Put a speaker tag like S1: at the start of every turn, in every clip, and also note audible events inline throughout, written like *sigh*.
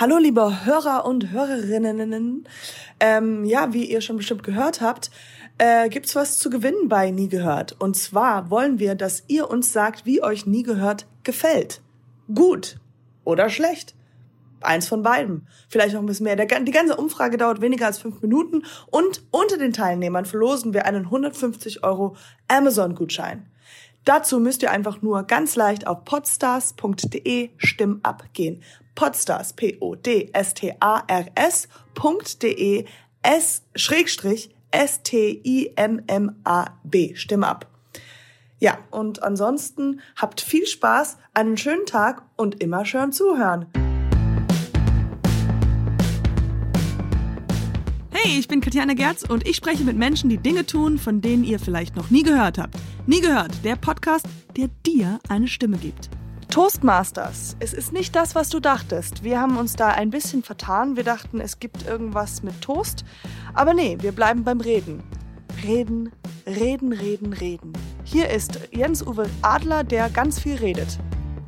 S1: Hallo, liebe Hörer und Hörerinnen. Ähm, ja, wie ihr schon bestimmt gehört habt, äh, gibt's was zu gewinnen bei Nie gehört. Und zwar wollen wir, dass ihr uns sagt, wie euch Nie gehört gefällt. Gut oder schlecht. Eins von beiden. Vielleicht noch ein bisschen mehr. Der, die ganze Umfrage dauert weniger als fünf Minuten und unter den Teilnehmern verlosen wir einen 150 Euro Amazon-Gutschein. Dazu müsst ihr einfach nur ganz leicht auf podstars.de Stimmab gehen. Podstars, P-O-D-S-T-A-R-S.de S Schrägstrich S-T-I-M-M-A-B. Stimme ab. Ja, und ansonsten habt viel Spaß, einen schönen Tag und immer schön zuhören. Hey, ich bin Katjana Gerz und ich spreche mit Menschen, die Dinge tun, von denen ihr vielleicht noch nie gehört habt. Nie gehört, der Podcast, der dir eine Stimme gibt. Toastmasters. Es ist nicht das, was du dachtest. Wir haben uns da ein bisschen vertan. Wir dachten, es gibt irgendwas mit Toast. Aber nee, wir bleiben beim Reden. Reden, reden, reden, reden. Hier ist Jens-Uwe Adler, der ganz viel redet.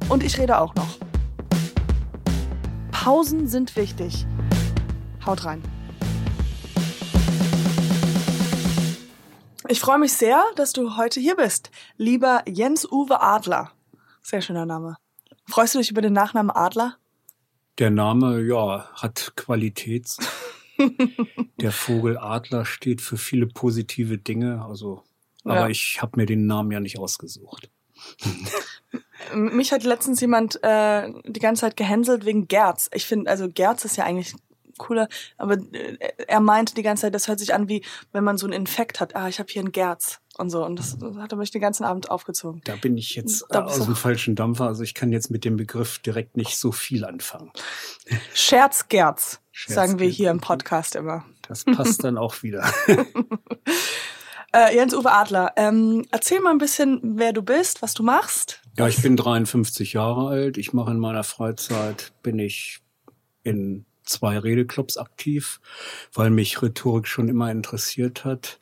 S1: Und ich rede auch noch. Pausen sind wichtig. Haut rein. Ich freue mich sehr, dass du heute hier bist, lieber Jens-Uwe Adler. Sehr schöner Name. Freust du dich über den Nachnamen Adler?
S2: Der Name, ja, hat Qualität. *laughs* Der Vogel Adler steht für viele positive Dinge. Also, aber ja. ich habe mir den Namen ja nicht ausgesucht. *laughs*
S1: Mich hat letztens jemand äh, die ganze Zeit gehänselt wegen Gerz. Ich finde, also Gerz ist ja eigentlich cooler, aber äh, er meinte die ganze Zeit, das hört sich an wie, wenn man so einen Infekt hat. Ah, ich habe hier einen Gerz und so. Und das, das hat er mich den ganzen Abend aufgezogen.
S2: Da bin ich jetzt da aus dem falschen Dampfer. Also ich kann jetzt mit dem Begriff direkt nicht so viel anfangen.
S1: Scherzgerz, Scherz sagen wir hier im Podcast immer.
S2: Das passt dann auch wieder. *laughs*
S1: äh, Jens-Uwe Adler, ähm, erzähl mal ein bisschen, wer du bist, was du machst.
S2: Ja, ich bin 53 Jahre alt. Ich mache in meiner Freizeit, bin ich in zwei Redeclubs aktiv, weil mich Rhetorik schon immer interessiert hat.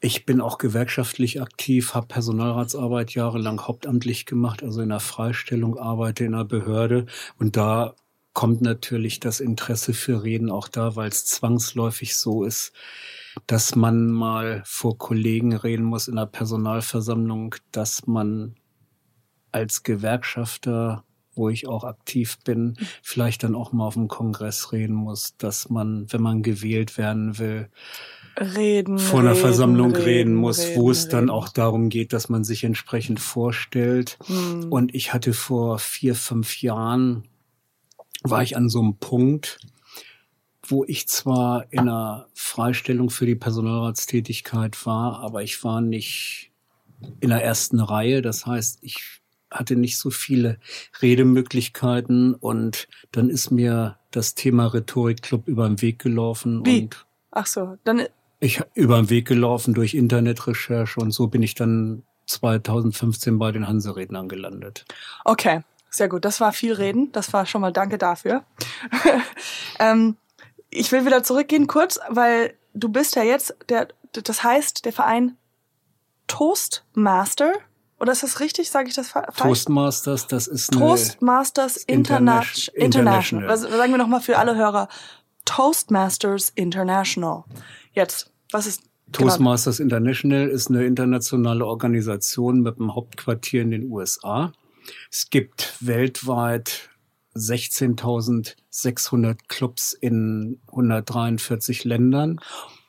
S2: Ich bin auch gewerkschaftlich aktiv, habe Personalratsarbeit jahrelang hauptamtlich gemacht, also in der Freistellung, arbeite in einer Behörde und da kommt natürlich das Interesse für Reden auch da, weil es zwangsläufig so ist, dass man mal vor Kollegen reden muss in der Personalversammlung, dass man als Gewerkschafter wo ich auch aktiv bin, vielleicht dann auch mal auf dem Kongress reden muss, dass man, wenn man gewählt werden will,
S1: reden,
S2: vor einer reden, Versammlung reden, reden muss, reden, wo es dann auch darum geht, dass man sich entsprechend vorstellt. Hm. Und ich hatte vor vier, fünf Jahren, war ich an so einem Punkt, wo ich zwar in einer Freistellung für die Personalratstätigkeit war, aber ich war nicht in der ersten Reihe. Das heißt, ich hatte nicht so viele Redemöglichkeiten und dann ist mir das Thema Rhetorikclub über den Weg gelaufen.
S1: Wie?
S2: Und
S1: Ach so, dann
S2: ich über den Weg gelaufen durch Internetrecherche und so bin ich dann 2015 bei den Hanserednern gelandet.
S1: Okay, sehr gut. Das war viel Reden. Das war schon mal Danke dafür. *laughs* ähm, ich will wieder zurückgehen kurz, weil du bist ja jetzt der, das heißt der Verein Toastmaster. Oder ist das richtig? Sage ich das falsch?
S2: Toastmasters, das ist
S1: Toastmasters Interna International. International. Was, sagen wir nochmal für alle Hörer. Toastmasters International. Jetzt, was ist
S2: genau Toastmasters genau? International ist eine internationale Organisation mit einem Hauptquartier in den USA. Es gibt weltweit 16.600 Clubs in 143 Ländern.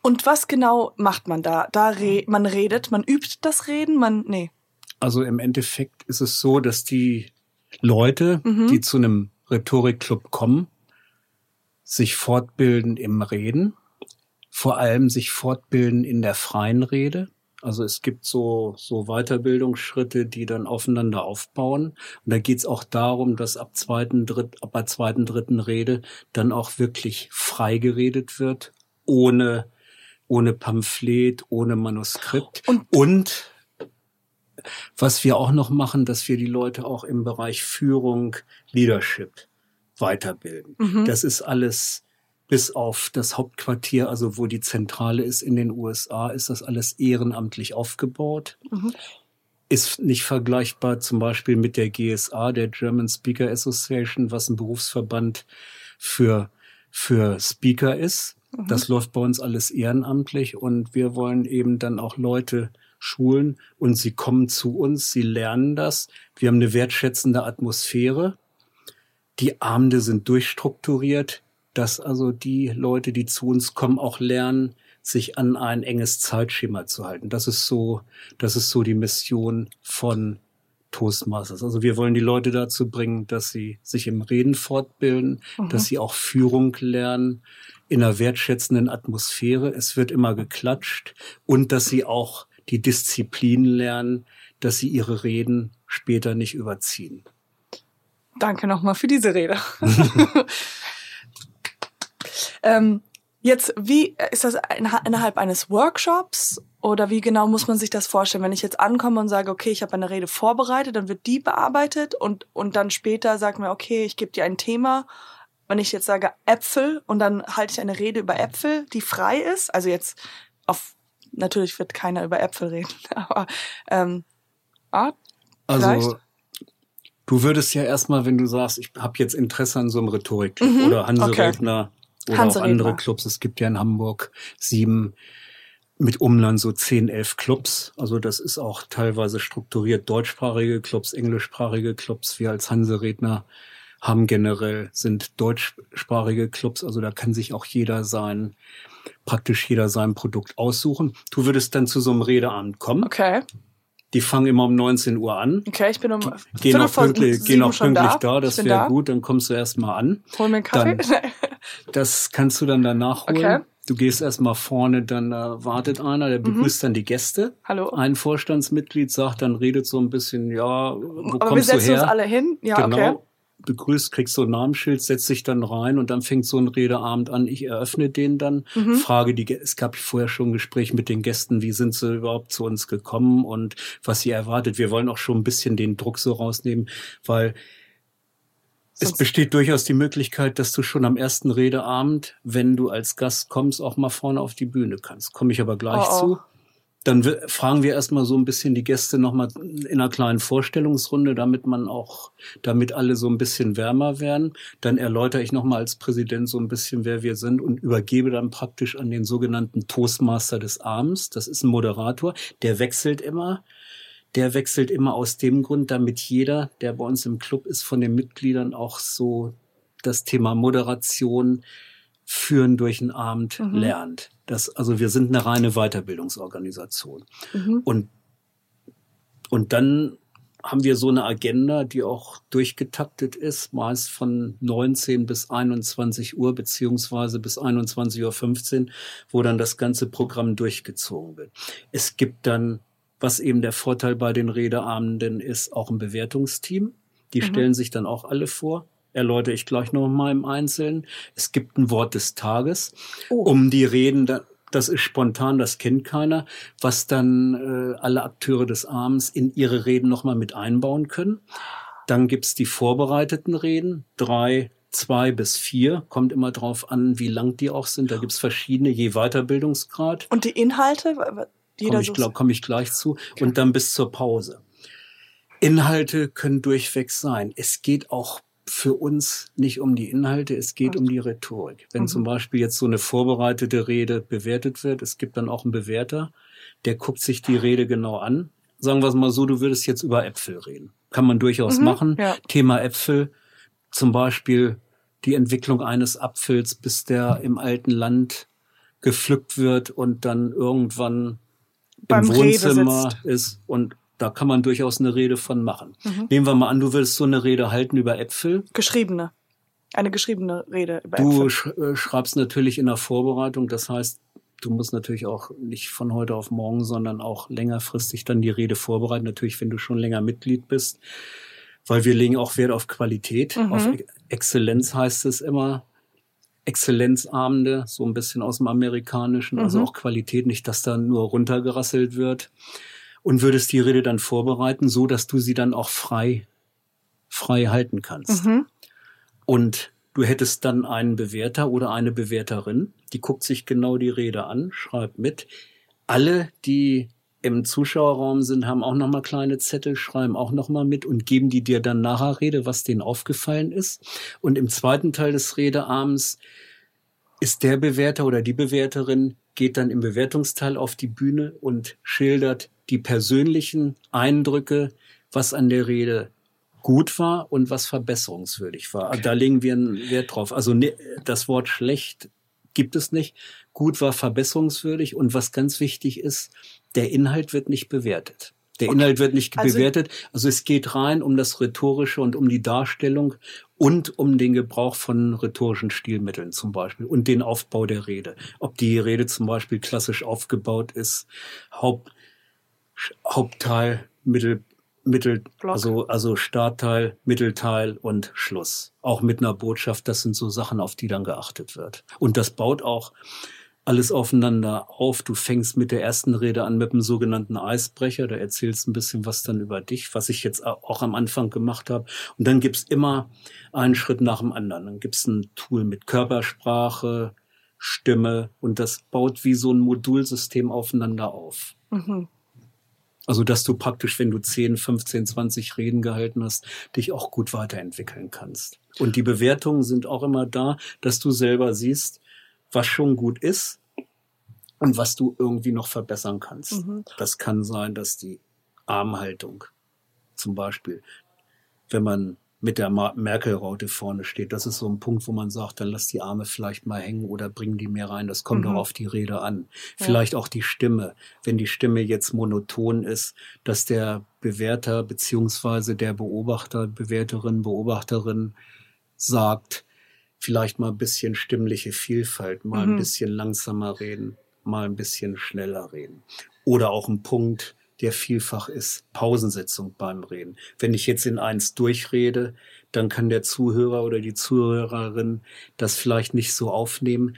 S1: Und was genau macht man da? Da re man redet, man übt das Reden, man nee.
S2: Also im Endeffekt ist es so, dass die Leute, mhm. die zu einem Rhetorikclub kommen, sich fortbilden im Reden, vor allem sich fortbilden in der freien Rede. Also es gibt so, so Weiterbildungsschritte, die dann aufeinander aufbauen. Und da geht es auch darum, dass ab zweiten, dritt, ab der zweiten, dritten Rede dann auch wirklich frei geredet wird, ohne, ohne Pamphlet, ohne Manuskript. Und, und was wir auch noch machen, dass wir die Leute auch im Bereich Führung, Leadership weiterbilden. Mhm. Das ist alles bis auf das Hauptquartier, also wo die Zentrale ist in den USA, ist das alles ehrenamtlich aufgebaut. Mhm. ist nicht vergleichbar zum Beispiel mit der GSA, der German Speaker Association, was ein Berufsverband für, für Speaker ist. Mhm. Das läuft bei uns alles ehrenamtlich und wir wollen eben dann auch Leute schulen und sie kommen zu uns, sie lernen das. Wir haben eine wertschätzende Atmosphäre. Die Abende sind durchstrukturiert, dass also die Leute, die zu uns kommen, auch lernen, sich an ein enges Zeitschema zu halten. Das ist so, das ist so die Mission von Toastmasters. Also wir wollen die Leute dazu bringen, dass sie sich im Reden fortbilden, mhm. dass sie auch Führung lernen in einer wertschätzenden Atmosphäre. Es wird immer geklatscht und dass sie auch die Disziplin lernen, dass sie ihre Reden später nicht überziehen.
S1: Danke nochmal für diese Rede. *laughs* ähm, Jetzt, wie ist das innerhalb eines Workshops oder wie genau muss man sich das vorstellen? Wenn ich jetzt ankomme und sage, okay, ich habe eine Rede vorbereitet, dann wird die bearbeitet und, und dann später sagt mir, okay, ich gebe dir ein Thema. Wenn ich jetzt sage Äpfel und dann halte ich eine Rede über Äpfel, die frei ist, also jetzt auf, natürlich wird keiner über Äpfel reden, *laughs* aber ähm, ah,
S2: also du würdest ja erstmal, wenn du sagst, ich habe jetzt Interesse an so einem Rhetorik mhm, oder Hanse okay. Redner oder Hans auch andere Clubs. Es gibt ja in Hamburg sieben mit Umland so zehn, elf Clubs. Also das ist auch teilweise strukturiert deutschsprachige Clubs, englischsprachige Clubs. Wir als Hanseredner haben generell, sind deutschsprachige Clubs. Also da kann sich auch jeder sein, praktisch jeder sein Produkt aussuchen. Du würdest dann zu so einem Redeabend kommen.
S1: Okay.
S2: Die fangen immer um 19 Uhr an.
S1: Okay, ich bin um
S2: Gehen auch pünktlich, gehen auch pünktlich da. da. Das wäre gut. Dann kommst du erst mal an.
S1: Hol mir einen Kaffee.
S2: Dann, das kannst du dann danach holen. Okay. Du gehst erstmal vorne, dann äh, wartet einer, der mhm. begrüßt mhm. dann die Gäste.
S1: Hallo.
S2: Ein Vorstandsmitglied sagt, dann redet so ein bisschen, ja, wo
S1: Aber
S2: kommst
S1: wir setzen
S2: du her?
S1: uns alle hin. Ja,
S2: genau.
S1: okay
S2: begrüßt, kriegst so ein Namensschild, setzt dich dann rein und dann fängt so ein Redeabend an. Ich eröffne den dann, mhm. frage die, es gab vorher schon ein Gespräch mit den Gästen, wie sind sie überhaupt zu uns gekommen und was sie erwartet. Wir wollen auch schon ein bisschen den Druck so rausnehmen, weil Sonst es besteht durchaus die Möglichkeit, dass du schon am ersten Redeabend, wenn du als Gast kommst, auch mal vorne auf die Bühne kannst. Komme ich aber gleich oh, oh. zu. Dann fragen wir erstmal so ein bisschen die Gäste nochmal in einer kleinen Vorstellungsrunde, damit man auch, damit alle so ein bisschen wärmer werden. Dann erläutere ich nochmal als Präsident so ein bisschen, wer wir sind und übergebe dann praktisch an den sogenannten Toastmaster des Abends. Das ist ein Moderator, der wechselt immer. Der wechselt immer aus dem Grund, damit jeder, der bei uns im Club ist, von den Mitgliedern auch so das Thema Moderation führen durch den Abend mhm. lernt. Das, also wir sind eine reine Weiterbildungsorganisation. Mhm. Und, und dann haben wir so eine Agenda, die auch durchgetaktet ist, meist von 19 bis 21 Uhr beziehungsweise bis 21.15 Uhr, wo dann das ganze Programm durchgezogen wird. Es gibt dann, was eben der Vorteil bei den Redeabenden ist, auch ein Bewertungsteam. Die mhm. stellen sich dann auch alle vor erläutere ich gleich noch mal im Einzelnen. Es gibt ein Wort des Tages, oh. um die Reden, das ist spontan, das kennt keiner, was dann äh, alle Akteure des Abends in ihre Reden noch mal mit einbauen können. Dann gibt's die vorbereiteten Reden, drei, zwei bis vier, kommt immer drauf an, wie lang die auch sind. Da gibt's verschiedene, je Weiterbildungsgrad.
S1: Und die Inhalte?
S2: Komme ich, glaub, komm ich gleich zu. Okay. Und dann bis zur Pause. Inhalte können durchweg sein. Es geht auch für uns nicht um die Inhalte, es geht um die Rhetorik. Wenn mhm. zum Beispiel jetzt so eine vorbereitete Rede bewertet wird, es gibt dann auch einen Bewerter, der guckt sich die Rede genau an. Sagen wir es mal so, du würdest jetzt über Äpfel reden. Kann man durchaus mhm, machen. Ja. Thema Äpfel, zum Beispiel die Entwicklung eines Apfels, bis der im alten Land gepflückt wird und dann irgendwann Beim im Wohnzimmer ist und da kann man durchaus eine Rede von machen. Mhm. Nehmen wir mal an, du willst so eine Rede halten über Äpfel.
S1: Geschriebene. Eine geschriebene Rede
S2: über du Äpfel. Du äh, schreibst natürlich in der Vorbereitung, das heißt, du musst natürlich auch nicht von heute auf morgen, sondern auch längerfristig dann die Rede vorbereiten. Natürlich, wenn du schon länger Mitglied bist, weil wir legen auch Wert auf Qualität, mhm. auf Exzellenz heißt es immer. Exzellenzabende, so ein bisschen aus dem Amerikanischen, also mhm. also auch Qualität, nicht, dass da nur runtergerasselt wird und würdest die Rede dann vorbereiten, so dass du sie dann auch frei, frei halten kannst. Mhm. Und du hättest dann einen Bewerter oder eine Bewerterin, die guckt sich genau die Rede an, schreibt mit. Alle, die im Zuschauerraum sind, haben auch noch mal kleine Zettel, schreiben auch noch mal mit und geben die dir dann nachher Rede, was denen aufgefallen ist. Und im zweiten Teil des Redeabends ist der Bewerter oder die Bewerterin geht dann im Bewertungsteil auf die Bühne und schildert die persönlichen Eindrücke, was an der Rede gut war und was verbesserungswürdig war. Da legen wir einen Wert drauf. Also ne, das Wort schlecht gibt es nicht. Gut war verbesserungswürdig und was ganz wichtig ist, der Inhalt wird nicht bewertet. Der okay. Inhalt wird nicht also, bewertet. Also es geht rein um das Rhetorische und um die Darstellung und um den Gebrauch von rhetorischen Stilmitteln zum Beispiel und den Aufbau der Rede. Ob die Rede zum Beispiel klassisch aufgebaut ist, Haupt, Hauptteil, Mittel, Mittel, also, also Startteil, Mittelteil und Schluss. Auch mit einer Botschaft, das sind so Sachen, auf die dann geachtet wird. Und das baut auch alles aufeinander auf. Du fängst mit der ersten Rede an mit dem sogenannten Eisbrecher. Da erzählst ein bisschen was dann über dich, was ich jetzt auch am Anfang gemacht habe. Und dann gibt's immer einen Schritt nach dem anderen. Dann gibt's ein Tool mit Körpersprache, Stimme und das baut wie so ein Modulsystem aufeinander auf. Mhm. Also, dass du praktisch, wenn du 10, 15, 20 Reden gehalten hast, dich auch gut weiterentwickeln kannst. Und die Bewertungen sind auch immer da, dass du selber siehst, was schon gut ist und was du irgendwie noch verbessern kannst. Mhm. Das kann sein, dass die Armhaltung zum Beispiel, wenn man mit der Merkel-Raute vorne steht, das ist so ein Punkt, wo man sagt, dann lass die Arme vielleicht mal hängen oder bring die mehr rein. Das kommt mhm. auch auf die Rede an. Vielleicht ja. auch die Stimme. Wenn die Stimme jetzt monoton ist, dass der Bewerter beziehungsweise der Beobachter, Bewerterin, Beobachterin sagt, vielleicht mal ein bisschen stimmliche Vielfalt, mal mhm. ein bisschen langsamer reden, mal ein bisschen schneller reden. Oder auch ein Punkt, der vielfach ist, Pausensetzung beim Reden. Wenn ich jetzt in eins durchrede, dann kann der Zuhörer oder die Zuhörerin das vielleicht nicht so aufnehmen.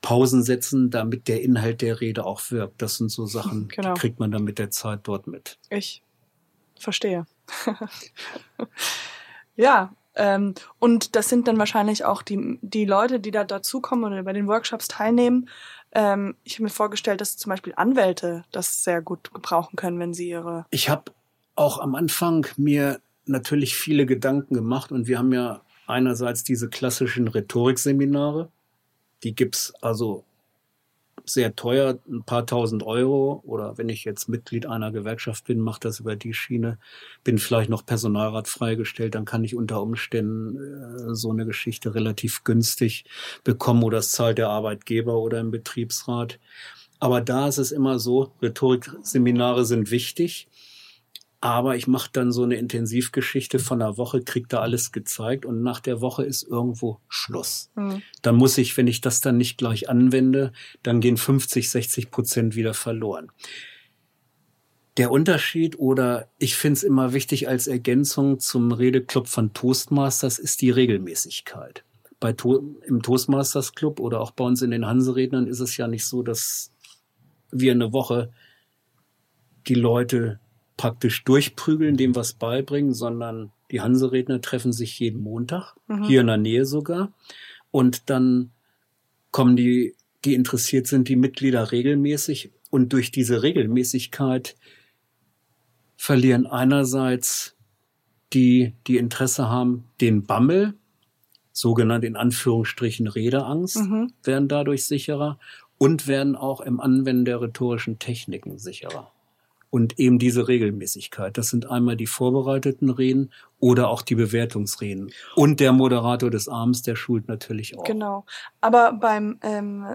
S2: Pausen setzen, damit der Inhalt der Rede auch wirkt. Das sind so Sachen, genau. die kriegt man dann mit der Zeit dort mit.
S1: Ich verstehe. *laughs* ja, ähm, und das sind dann wahrscheinlich auch die, die Leute, die da dazukommen oder bei den Workshops teilnehmen. Ähm, ich habe mir vorgestellt, dass zum Beispiel Anwälte das sehr gut gebrauchen können, wenn sie ihre.
S2: Ich habe auch am Anfang mir natürlich viele Gedanken gemacht und wir haben ja einerseits diese klassischen Rhetorikseminare. Die gibt's also sehr teuer, ein paar tausend Euro. Oder wenn ich jetzt Mitglied einer Gewerkschaft bin, mache das über die Schiene, bin vielleicht noch Personalrat freigestellt, dann kann ich unter Umständen äh, so eine Geschichte relativ günstig bekommen oder es zahlt der Arbeitgeber oder im Betriebsrat. Aber da ist es immer so, Rhetorikseminare sind wichtig. Aber ich mache dann so eine Intensivgeschichte von einer Woche, krieg da alles gezeigt und nach der Woche ist irgendwo Schluss. Mhm. Dann muss ich, wenn ich das dann nicht gleich anwende, dann gehen 50, 60 Prozent wieder verloren. Der Unterschied oder ich finde es immer wichtig als Ergänzung zum Redeclub von Toastmasters ist die Regelmäßigkeit. Bei to Im Toastmasters Club oder auch bei uns in den Hanserednern ist es ja nicht so, dass wir eine Woche die Leute praktisch durchprügeln, dem was beibringen, sondern die Hanseredner treffen sich jeden Montag, mhm. hier in der Nähe sogar. Und dann kommen die, die interessiert sind, die Mitglieder regelmäßig. Und durch diese Regelmäßigkeit verlieren einerseits die, die Interesse haben, den Bammel, sogenannt in Anführungsstrichen Redeangst, mhm. werden dadurch sicherer und werden auch im Anwenden der rhetorischen Techniken sicherer und eben diese Regelmäßigkeit. Das sind einmal die vorbereiteten Reden oder auch die Bewertungsreden. Und der Moderator des Abends, der schult natürlich auch.
S1: Genau. Aber beim ähm,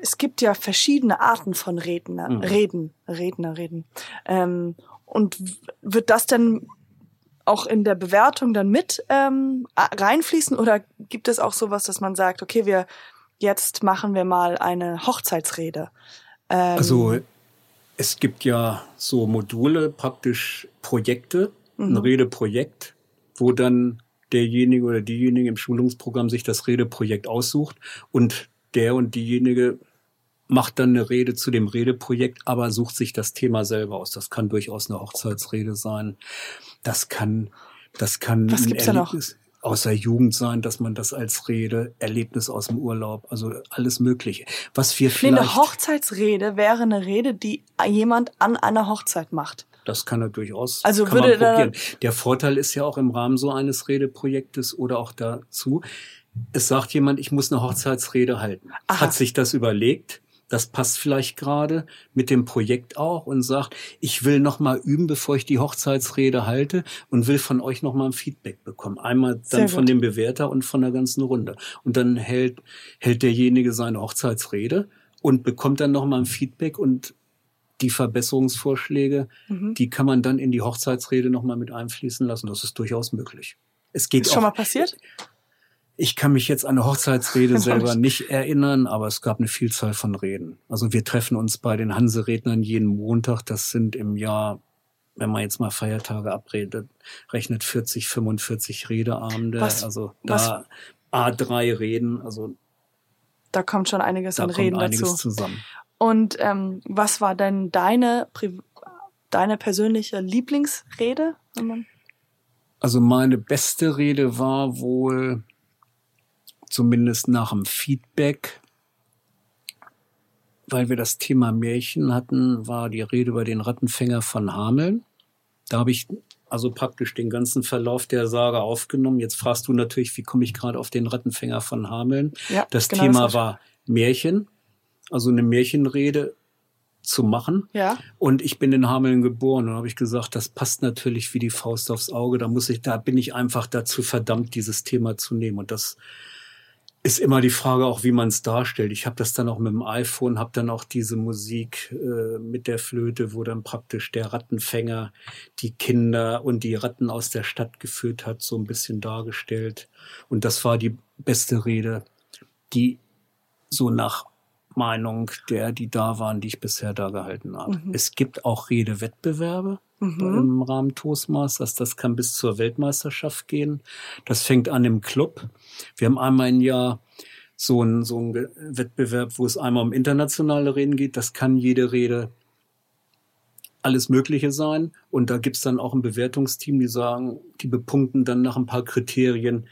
S1: es gibt ja verschiedene Arten von Redner, mhm. Reden, Redner, Reden. Ähm, und wird das denn auch in der Bewertung dann mit ähm, reinfließen oder gibt es auch sowas, dass man sagt, okay, wir jetzt machen wir mal eine Hochzeitsrede?
S2: Ähm, also es gibt ja so Module, praktisch Projekte, mhm. ein Redeprojekt, wo dann derjenige oder diejenige im Schulungsprogramm sich das Redeprojekt aussucht und der und diejenige macht dann eine Rede zu dem Redeprojekt, aber sucht sich das Thema selber aus. Das kann durchaus eine Hochzeitsrede sein. Das kann, das kann
S1: Was gibt's da noch?
S2: Aus der Jugend sein, dass man das als Rede, Erlebnis aus dem Urlaub, also alles Mögliche. Was wir vielleicht.
S1: Nee, eine Hochzeitsrede wäre eine Rede, die jemand an einer Hochzeit macht.
S2: Das kann er durchaus.
S1: Also würde
S2: da Der Vorteil ist ja auch im Rahmen so eines Redeprojektes oder auch dazu, es sagt jemand, ich muss eine Hochzeitsrede halten. Aha. Hat sich das überlegt, das passt vielleicht gerade mit dem Projekt auch und sagt, ich will noch mal üben, bevor ich die Hochzeitsrede halte und will von euch noch mal ein Feedback bekommen. Einmal dann von dem Bewerter und von der ganzen Runde. Und dann hält, hält derjenige seine Hochzeitsrede und bekommt dann noch mal ein Feedback und die Verbesserungsvorschläge, mhm. die kann man dann in die Hochzeitsrede noch mal mit einfließen lassen. Das ist durchaus möglich. Es geht
S1: ist schon mal passiert?
S2: Ich kann mich jetzt an eine Hochzeitsrede *laughs* selber nicht erinnern, aber es gab eine Vielzahl von Reden. Also wir treffen uns bei den Hanse-Rednern jeden Montag. Das sind im Jahr, wenn man jetzt mal Feiertage abredet, rechnet 40, 45 Redeabende. Was, also da was? A3 Reden. Also
S1: da kommt schon einiges an Reden
S2: einiges
S1: dazu.
S2: zusammen.
S1: Und ähm, was war denn deine deine persönliche Lieblingsrede?
S2: Also meine beste Rede war wohl zumindest nach dem Feedback, weil wir das Thema Märchen hatten, war die Rede über den Rattenfänger von Hameln. Da habe ich also praktisch den ganzen Verlauf der Sage aufgenommen. Jetzt fragst du natürlich, wie komme ich gerade auf den Rattenfänger von Hameln? Ja, das genau Thema das war Märchen, also eine Märchenrede zu machen.
S1: Ja.
S2: Und ich bin in Hameln geboren und habe ich gesagt, das passt natürlich wie die Faust aufs Auge. Da muss ich, da bin ich einfach dazu verdammt, dieses Thema zu nehmen. Und das ist immer die Frage auch, wie man es darstellt. Ich habe das dann auch mit dem iPhone, habe dann auch diese Musik äh, mit der Flöte, wo dann praktisch der Rattenfänger die Kinder und die Ratten aus der Stadt geführt hat, so ein bisschen dargestellt. Und das war die beste Rede, die so nach Meinung der, die da waren, die ich bisher da gehalten habe. Mhm. Es gibt auch Redewettbewerbe mhm. im Rahmen Toastmasters. Das kann bis zur Weltmeisterschaft gehen. Das fängt an im Club. Wir haben einmal im Jahr so ein, so Wettbewerb, wo es einmal um internationale Reden geht. Das kann jede Rede alles Mögliche sein. Und da gibt's dann auch ein Bewertungsteam, die sagen, die bepunkten dann nach ein paar Kriterien,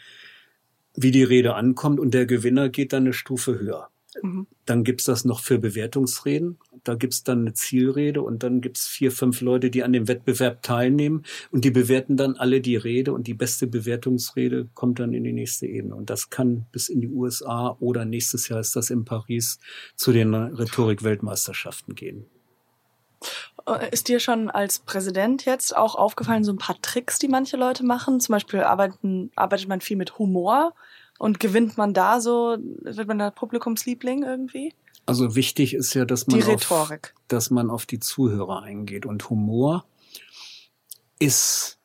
S2: wie die Rede ankommt. Und der Gewinner geht dann eine Stufe höher. Mhm. Dann gibt's das noch für Bewertungsreden. Da gibt's dann eine Zielrede und dann gibt's vier, fünf Leute, die an dem Wettbewerb teilnehmen und die bewerten dann alle die Rede und die beste Bewertungsrede kommt dann in die nächste Ebene. Und das kann bis in die USA oder nächstes Jahr ist das in Paris zu den Rhetorik-Weltmeisterschaften gehen.
S1: Äh, ist dir schon als Präsident jetzt auch aufgefallen, so ein paar Tricks, die manche Leute machen? Zum Beispiel arbeiten, arbeitet man viel mit Humor und gewinnt man da so, wird man da Publikumsliebling irgendwie?
S2: Also wichtig ist ja, dass man, auf, dass man auf die Zuhörer eingeht. Und Humor ist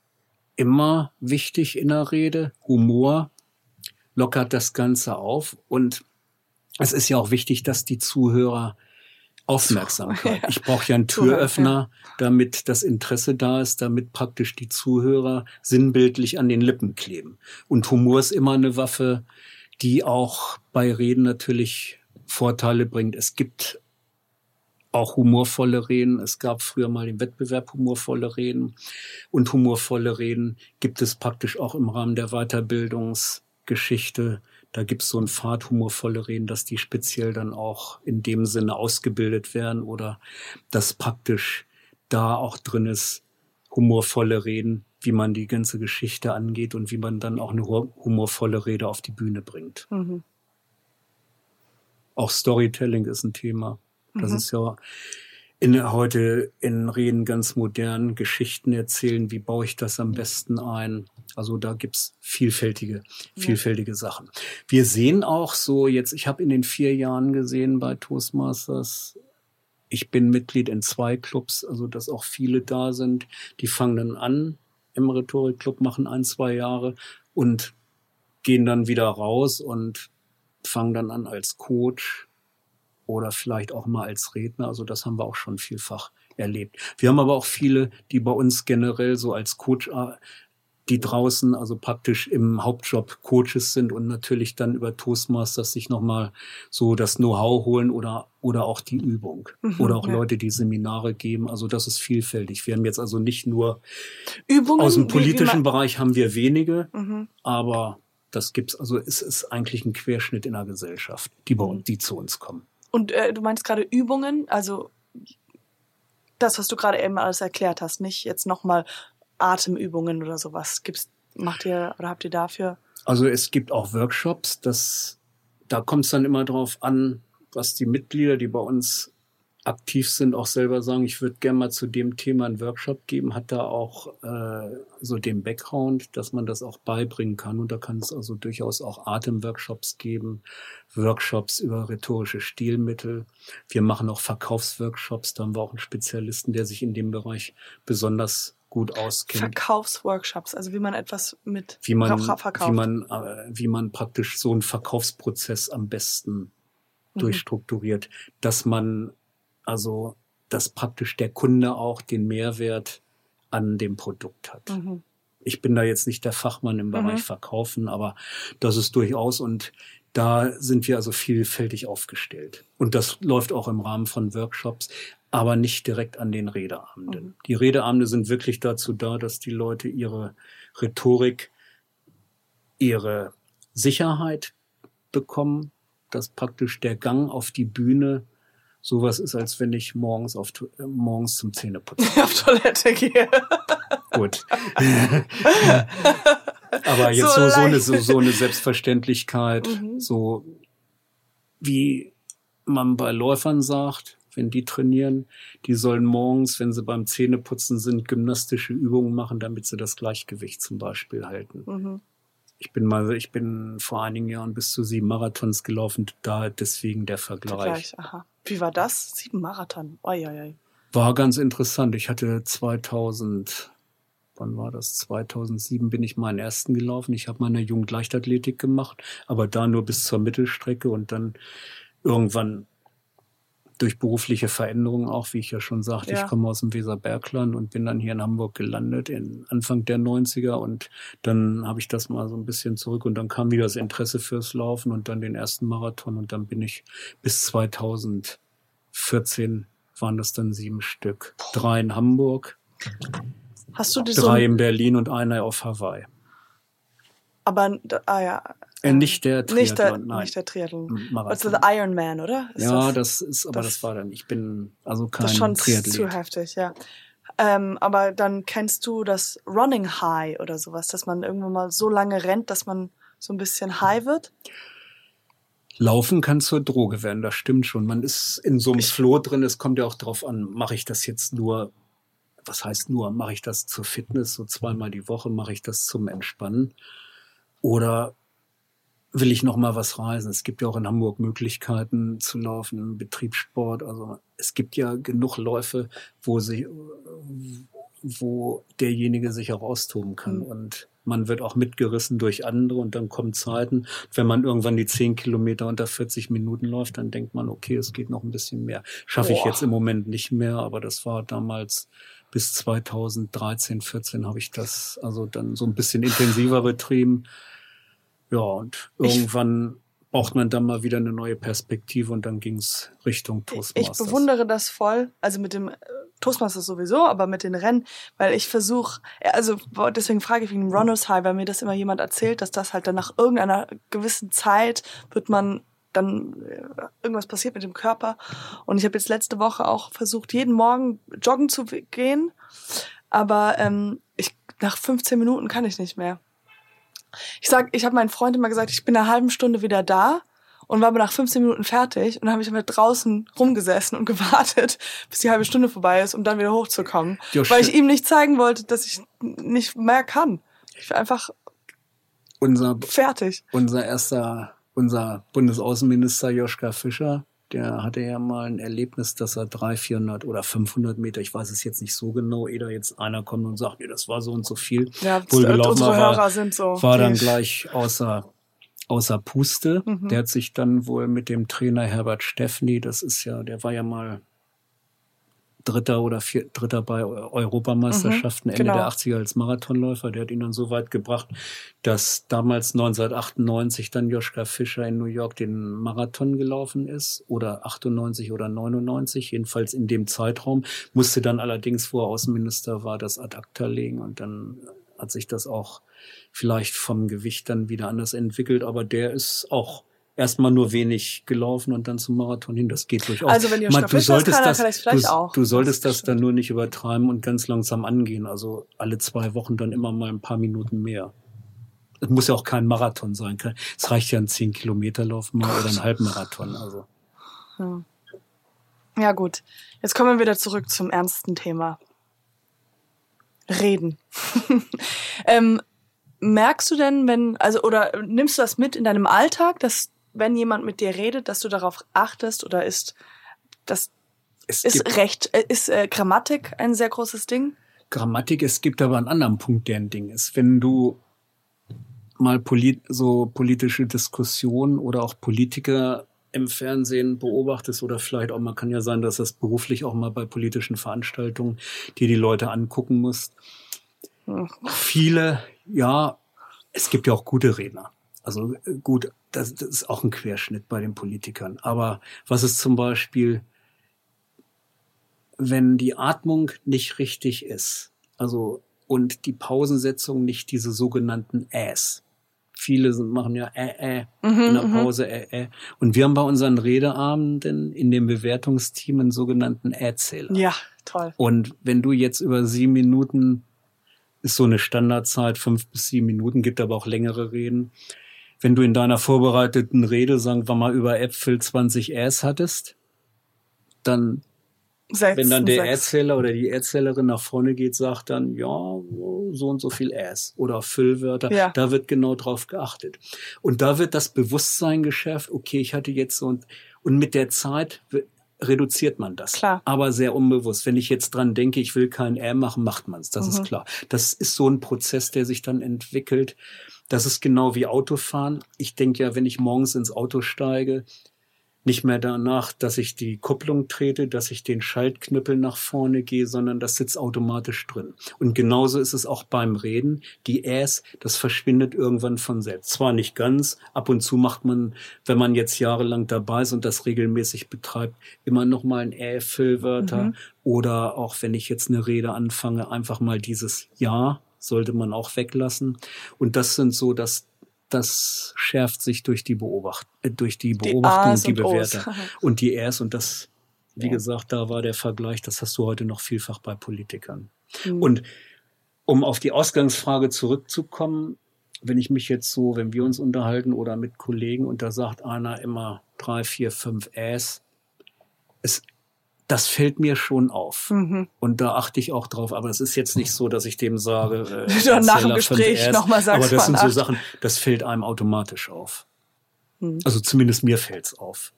S2: immer wichtig in der Rede. Humor lockert das Ganze auf. Und es ist ja auch wichtig, dass die Zuhörer Aufmerksamkeit. Ich brauche ja einen *laughs* Türöffner, damit das Interesse da ist, damit praktisch die Zuhörer sinnbildlich an den Lippen kleben. Und Humor ist immer eine Waffe, die auch bei Reden natürlich Vorteile bringt. Es gibt auch humorvolle Reden. Es gab früher mal den Wettbewerb humorvolle Reden. Und humorvolle Reden gibt es praktisch auch im Rahmen der Weiterbildungsgeschichte da gibt's so ein Pfad humorvolle Reden, dass die speziell dann auch in dem Sinne ausgebildet werden oder dass praktisch da auch drin ist, humorvolle Reden, wie man die ganze Geschichte angeht und wie man dann auch eine humorvolle Rede auf die Bühne bringt. Mhm. Auch Storytelling ist ein Thema. Das mhm. ist ja in, heute in Reden ganz modern Geschichten erzählen. Wie baue ich das am besten ein? Also da gibt's vielfältige, vielfältige ja. Sachen. Wir sehen auch so jetzt, ich habe in den vier Jahren gesehen bei Toastmasters, ich bin Mitglied in zwei Clubs, also dass auch viele da sind, die fangen dann an im Rhetorikclub, machen ein, zwei Jahre und gehen dann wieder raus und fangen dann an als Coach oder vielleicht auch mal als Redner. Also das haben wir auch schon vielfach erlebt. Wir haben aber auch viele, die bei uns generell so als Coach die draußen also praktisch im Hauptjob Coaches sind und natürlich dann über Toastmasters sich nochmal so das Know-how holen oder, oder auch die Übung. Mhm, oder auch ja. Leute, die Seminare geben. Also das ist vielfältig. Wir haben jetzt also nicht nur Übungen, aus dem politischen Bereich haben wir wenige, mhm. aber das gibt's, also es ist eigentlich ein Querschnitt in der Gesellschaft, die bei uns, die zu uns kommen.
S1: Und äh, du meinst gerade Übungen, also das, was du gerade eben alles erklärt hast, nicht jetzt nochmal Atemübungen oder sowas. Gibt's, macht ihr oder habt ihr dafür?
S2: Also es gibt auch Workshops, das, da kommt es dann immer drauf an, was die Mitglieder, die bei uns aktiv sind, auch selber sagen, ich würde gerne mal zu dem Thema einen Workshop geben, hat da auch äh, so den Background, dass man das auch beibringen kann. Und da kann es also durchaus auch Atemworkshops geben, Workshops über rhetorische Stilmittel. Wir machen auch Verkaufsworkshops, da haben wir auch einen Spezialisten, der sich in dem Bereich besonders gut auskennt.
S1: Verkaufsworkshops, also wie man etwas mit
S2: wie man, verkauft. Wie man, äh, wie man praktisch so einen Verkaufsprozess am besten mhm. durchstrukturiert, dass man also, dass praktisch der Kunde auch den Mehrwert an dem Produkt hat. Mhm. Ich bin da jetzt nicht der Fachmann im Bereich mhm. Verkaufen, aber das ist durchaus und da sind wir also vielfältig aufgestellt. Und das läuft auch im Rahmen von Workshops, aber nicht direkt an den Redeabenden. Mhm. Die Redeabende sind wirklich dazu da, dass die Leute ihre Rhetorik, ihre Sicherheit bekommen, dass praktisch der Gang auf die Bühne sowas ist, als wenn ich morgens auf äh, morgens zum Zähneputzen *laughs*
S1: auf Toilette gehe.
S2: Gut. *laughs* Aber jetzt so, so, so, eine, so, so eine Selbstverständlichkeit, mhm. so wie man bei Läufern sagt, wenn die trainieren, die sollen morgens, wenn sie beim Zähneputzen sind, gymnastische Übungen machen, damit sie das Gleichgewicht zum Beispiel halten. Mhm. Ich bin mal, ich bin vor einigen Jahren bis zu sieben Marathons gelaufen, da deswegen der Vergleich. Vergleich
S1: aha. Wie war das? Sieben Marathon. Oi, oi, oi.
S2: War ganz interessant. Ich hatte 2000, wann war das? 2007 bin ich meinen ersten gelaufen. Ich habe meine Jugendleichtathletik gemacht, aber da nur bis zur Mittelstrecke und dann irgendwann durch berufliche Veränderungen auch, wie ich ja schon sagte, ja. ich komme aus dem Weserbergland und bin dann hier in Hamburg gelandet in Anfang der 90er und dann habe ich das mal so ein bisschen zurück und dann kam wieder das Interesse fürs Laufen und dann den ersten Marathon und dann bin ich bis 2014 waren das dann sieben Stück. Drei in Hamburg.
S1: Hast du
S2: die Drei so in Berlin und einer auf Hawaii.
S1: Aber, ah ja,
S2: äh, nicht der
S1: Triathlon, nicht der, nein. Nicht der Triathlon. Also der Ironman, oder?
S2: Ist ja, das, das, ist, aber das, das, war dann, ich bin also kein
S1: Das ist schon zu heftig, ja. Ähm, aber dann kennst du das Running High oder sowas, dass man irgendwann mal so lange rennt, dass man so ein bisschen high wird?
S2: Laufen kann zur Droge werden, das stimmt schon. Man ist in so einem Flow drin, es kommt ja auch drauf an, mache ich das jetzt nur, was heißt nur, mache ich das zur Fitness, so zweimal die Woche, mache ich das zum Entspannen? Oder will ich noch mal was reisen. Es gibt ja auch in Hamburg Möglichkeiten zu laufen Betriebssport. Also es gibt ja genug Läufe, wo sie, wo derjenige sich auch austoben kann. Mhm. Und man wird auch mitgerissen durch andere und dann kommen Zeiten. Wenn man irgendwann die zehn Kilometer unter 40 Minuten läuft, dann denkt man, okay, es geht noch ein bisschen mehr. Schaffe ich jetzt im Moment nicht mehr, aber das war damals bis 2013, 14 habe ich das also dann so ein bisschen intensiver betrieben. Ja, und irgendwann ich, braucht man dann mal wieder eine neue Perspektive und dann ging es Richtung Toastmasters.
S1: Ich bewundere das voll, also mit dem äh, Toastmasters sowieso, aber mit den Rennen, weil ich versuche, also deswegen frage ich wegen Runners High, weil mir das immer jemand erzählt, dass das halt dann nach irgendeiner gewissen Zeit wird man dann äh, irgendwas passiert mit dem Körper. Und ich habe jetzt letzte Woche auch versucht, jeden Morgen joggen zu gehen, aber ähm, ich, nach 15 Minuten kann ich nicht mehr. Ich sag, ich habe meinen Freund immer gesagt, ich bin eine halbe Stunde wieder da und war aber nach 15 Minuten fertig und habe ich einfach draußen rumgesessen und *laughs* gewartet, bis die halbe Stunde vorbei ist, um dann wieder hochzukommen, Josh, weil ich ihm nicht zeigen wollte, dass ich nicht mehr kann. Ich bin einfach
S2: unser,
S1: fertig.
S2: Unser erster, unser Bundesaußenminister Joschka Fischer der hatte ja mal ein Erlebnis, dass er 300, 400 oder 500 Meter, ich weiß es jetzt nicht so genau, ehe da jetzt einer kommt und sagt, nee, das war so und so viel.
S1: Ja, unsere Hörer war, sind so.
S2: War dann gleich außer, außer Puste. Mhm. Der hat sich dann wohl mit dem Trainer Herbert Steffni, das ist ja, der war ja mal Dritter oder vier, Dritter bei Europameisterschaften mhm, Ende genau. der 80er als Marathonläufer. Der hat ihn dann so weit gebracht, dass damals 1998 dann Joschka Fischer in New York den Marathon gelaufen ist oder 98 oder 99, jedenfalls in dem Zeitraum, musste dann allerdings, wo er Außenminister war, das ad acta legen und dann hat sich das auch vielleicht vom Gewicht dann wieder anders entwickelt, aber der ist auch erstmal nur wenig gelaufen und dann zum Marathon hin. Das geht durchaus.
S1: Also wenn ihr Man, du solltest kann, das,
S2: kann du, auch. du solltest das, das dann nur nicht übertreiben und ganz langsam angehen. Also alle zwei Wochen dann immer mal ein paar Minuten mehr. Es muss ja auch kein Marathon sein. Es reicht ja ein 10 Kilometer Lauf mal oder ein Halbmarathon. Also.
S1: Ja. ja gut. Jetzt kommen wir wieder zurück zum ernsten Thema. Reden. *laughs* ähm, merkst du denn, wenn, also, oder nimmst du das mit in deinem Alltag, dass, wenn jemand mit dir redet, dass du darauf achtest oder ist das, es ist Recht, äh, ist äh, Grammatik ein sehr großes Ding?
S2: Grammatik, es gibt aber einen anderen Punkt, der ein Ding ist. Wenn du mal polit so politische Diskussionen oder auch Politiker im Fernsehen beobachtest oder vielleicht auch, man kann ja sein, dass das beruflich auch mal bei politischen Veranstaltungen, die die Leute angucken musst. Hm. Viele ja, es gibt ja auch gute Redner. Also äh, gut, das, das ist auch ein Querschnitt bei den Politikern. Aber was ist zum Beispiel, wenn die Atmung nicht richtig ist, also und die Pausensetzung nicht diese sogenannten Äs. Viele machen ja äh, äh mhm, in der mhm. Pause äh, äh. Und wir haben bei unseren Redeabenden in dem Bewertungsteam einen sogenannten Äh-Zähler.
S1: Ja, toll.
S2: Und wenn du jetzt über sieben Minuten ist so eine Standardzeit, fünf bis sieben Minuten, gibt aber auch längere Reden. Wenn du in deiner vorbereiteten Rede, sagen wir mal, über Äpfel 20 Äs hattest, dann, Sechs, wenn dann der Erzähler oder die Erzählerin nach vorne geht, sagt dann, ja, so und so viel Äs oder Füllwörter, ja. da wird genau drauf geachtet. Und da wird das Bewusstsein geschärft, okay, ich hatte jetzt so und, und mit der Zeit reduziert man das.
S1: Klar.
S2: Aber sehr unbewusst. Wenn ich jetzt dran denke, ich will kein R machen, macht man es. Das mhm. ist klar. Das ist so ein Prozess, der sich dann entwickelt. Das ist genau wie Autofahren. Ich denke ja, wenn ich morgens ins Auto steige, nicht mehr danach, dass ich die Kupplung trete, dass ich den Schaltknüppel nach vorne gehe, sondern das sitzt automatisch drin. Und genauso ist es auch beim Reden. Die Äs, das verschwindet irgendwann von selbst. Zwar nicht ganz, ab und zu macht man, wenn man jetzt jahrelang dabei ist und das regelmäßig betreibt, immer noch mal ein Ä-Füllwörter. Mhm. Oder auch wenn ich jetzt eine Rede anfange, einfach mal dieses Ja sollte man auch weglassen. Und das sind so, dass das schärft sich durch die, Beobacht äh, durch die Beobachtung und die Bewertung. *laughs* Und die Rs und das, wie ja. gesagt, da war der Vergleich, das hast du heute noch vielfach bei Politikern. Mhm. Und um auf die Ausgangsfrage zurückzukommen, wenn ich mich jetzt so, wenn wir uns unterhalten oder mit Kollegen und da sagt einer immer drei, vier, fünf Äs, es das fällt mir schon auf. Mhm. Und da achte ich auch drauf. Aber es ist jetzt nicht so, dass ich dem sage,
S1: äh, *laughs* nach dem Gespräch nochmal sagst.
S2: Aber das sind so Sachen, das fällt einem automatisch auf. Mhm. Also zumindest mir fällt's auf.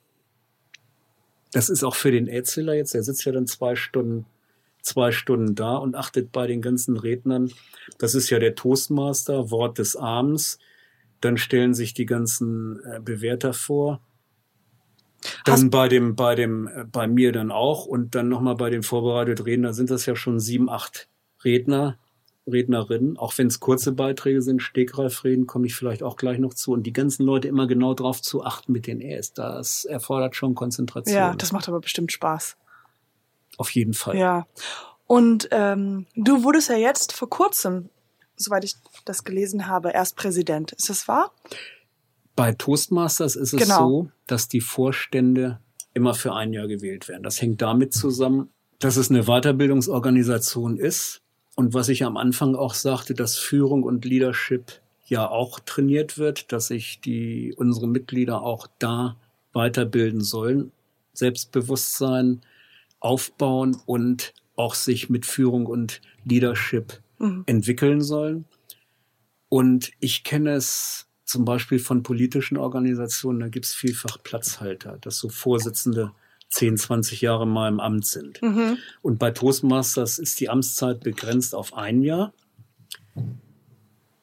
S2: Das ist auch für den Erzähler jetzt, der sitzt ja dann zwei Stunden, zwei Stunden da und achtet bei den ganzen Rednern. Das ist ja der Toastmaster, Wort des Abends. Dann stellen sich die ganzen äh, Bewerter vor dann Hast bei dem, bei dem, äh, bei mir dann auch und dann nochmal bei den vorbereitet Redner sind das ja schon sieben, acht Redner, Rednerinnen, auch wenn es kurze Beiträge sind, Stegreifreden komme ich vielleicht auch gleich noch zu und die ganzen Leute immer genau drauf zu achten mit den Äs. Das erfordert schon Konzentration.
S1: Ja, das macht aber bestimmt Spaß.
S2: Auf jeden Fall.
S1: Ja. Und ähm, du wurdest ja jetzt vor kurzem, soweit ich das gelesen habe, erst Präsident. Ist das wahr?
S2: Bei Toastmasters ist es genau. so, dass die Vorstände immer für ein Jahr gewählt werden. Das hängt damit zusammen, dass es eine Weiterbildungsorganisation ist. Und was ich am Anfang auch sagte, dass Führung und Leadership ja auch trainiert wird, dass sich die, unsere Mitglieder auch da weiterbilden sollen, Selbstbewusstsein aufbauen und auch sich mit Führung und Leadership mhm. entwickeln sollen. Und ich kenne es zum Beispiel von politischen Organisationen, da gibt's vielfach Platzhalter, dass so Vorsitzende 10, 20 Jahre mal im Amt sind. Mhm. Und bei Toastmasters ist die Amtszeit begrenzt auf ein Jahr.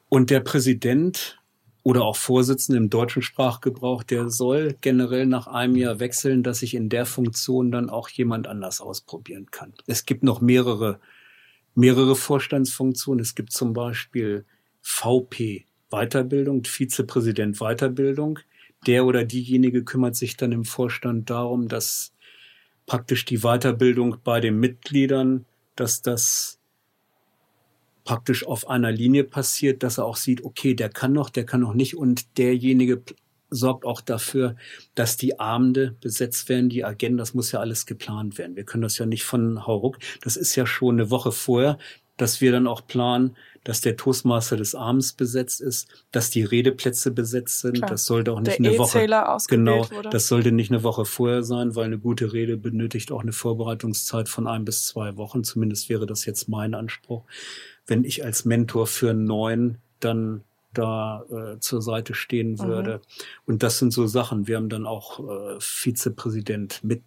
S2: Und der Präsident oder auch Vorsitzende im deutschen Sprachgebrauch, der soll generell nach einem Jahr wechseln, dass sich in der Funktion dann auch jemand anders ausprobieren kann. Es gibt noch mehrere, mehrere Vorstandsfunktionen. Es gibt zum Beispiel VP Weiterbildung, Vizepräsident Weiterbildung. Der oder diejenige kümmert sich dann im Vorstand darum, dass praktisch die Weiterbildung bei den Mitgliedern, dass das praktisch auf einer Linie passiert, dass er auch sieht, okay, der kann noch, der kann noch nicht und derjenige sorgt auch dafür, dass die Abende besetzt werden, die Agenda, das muss ja alles geplant werden. Wir können das ja nicht von Hauruck, das ist ja schon eine Woche vorher, dass wir dann auch planen, dass der Toastmaster des Abends besetzt ist, dass die Redeplätze besetzt sind. Klar. Das sollte auch nicht der eine Woche genau, wurde. das sollte nicht eine Woche vorher sein, weil eine gute Rede benötigt auch eine Vorbereitungszeit von ein bis zwei Wochen. Zumindest wäre das jetzt mein Anspruch, wenn ich als Mentor für einen neuen dann da äh, zur Seite stehen mhm. würde. Mhm. Und das sind so Sachen. Wir haben dann auch äh, Vizepräsident mit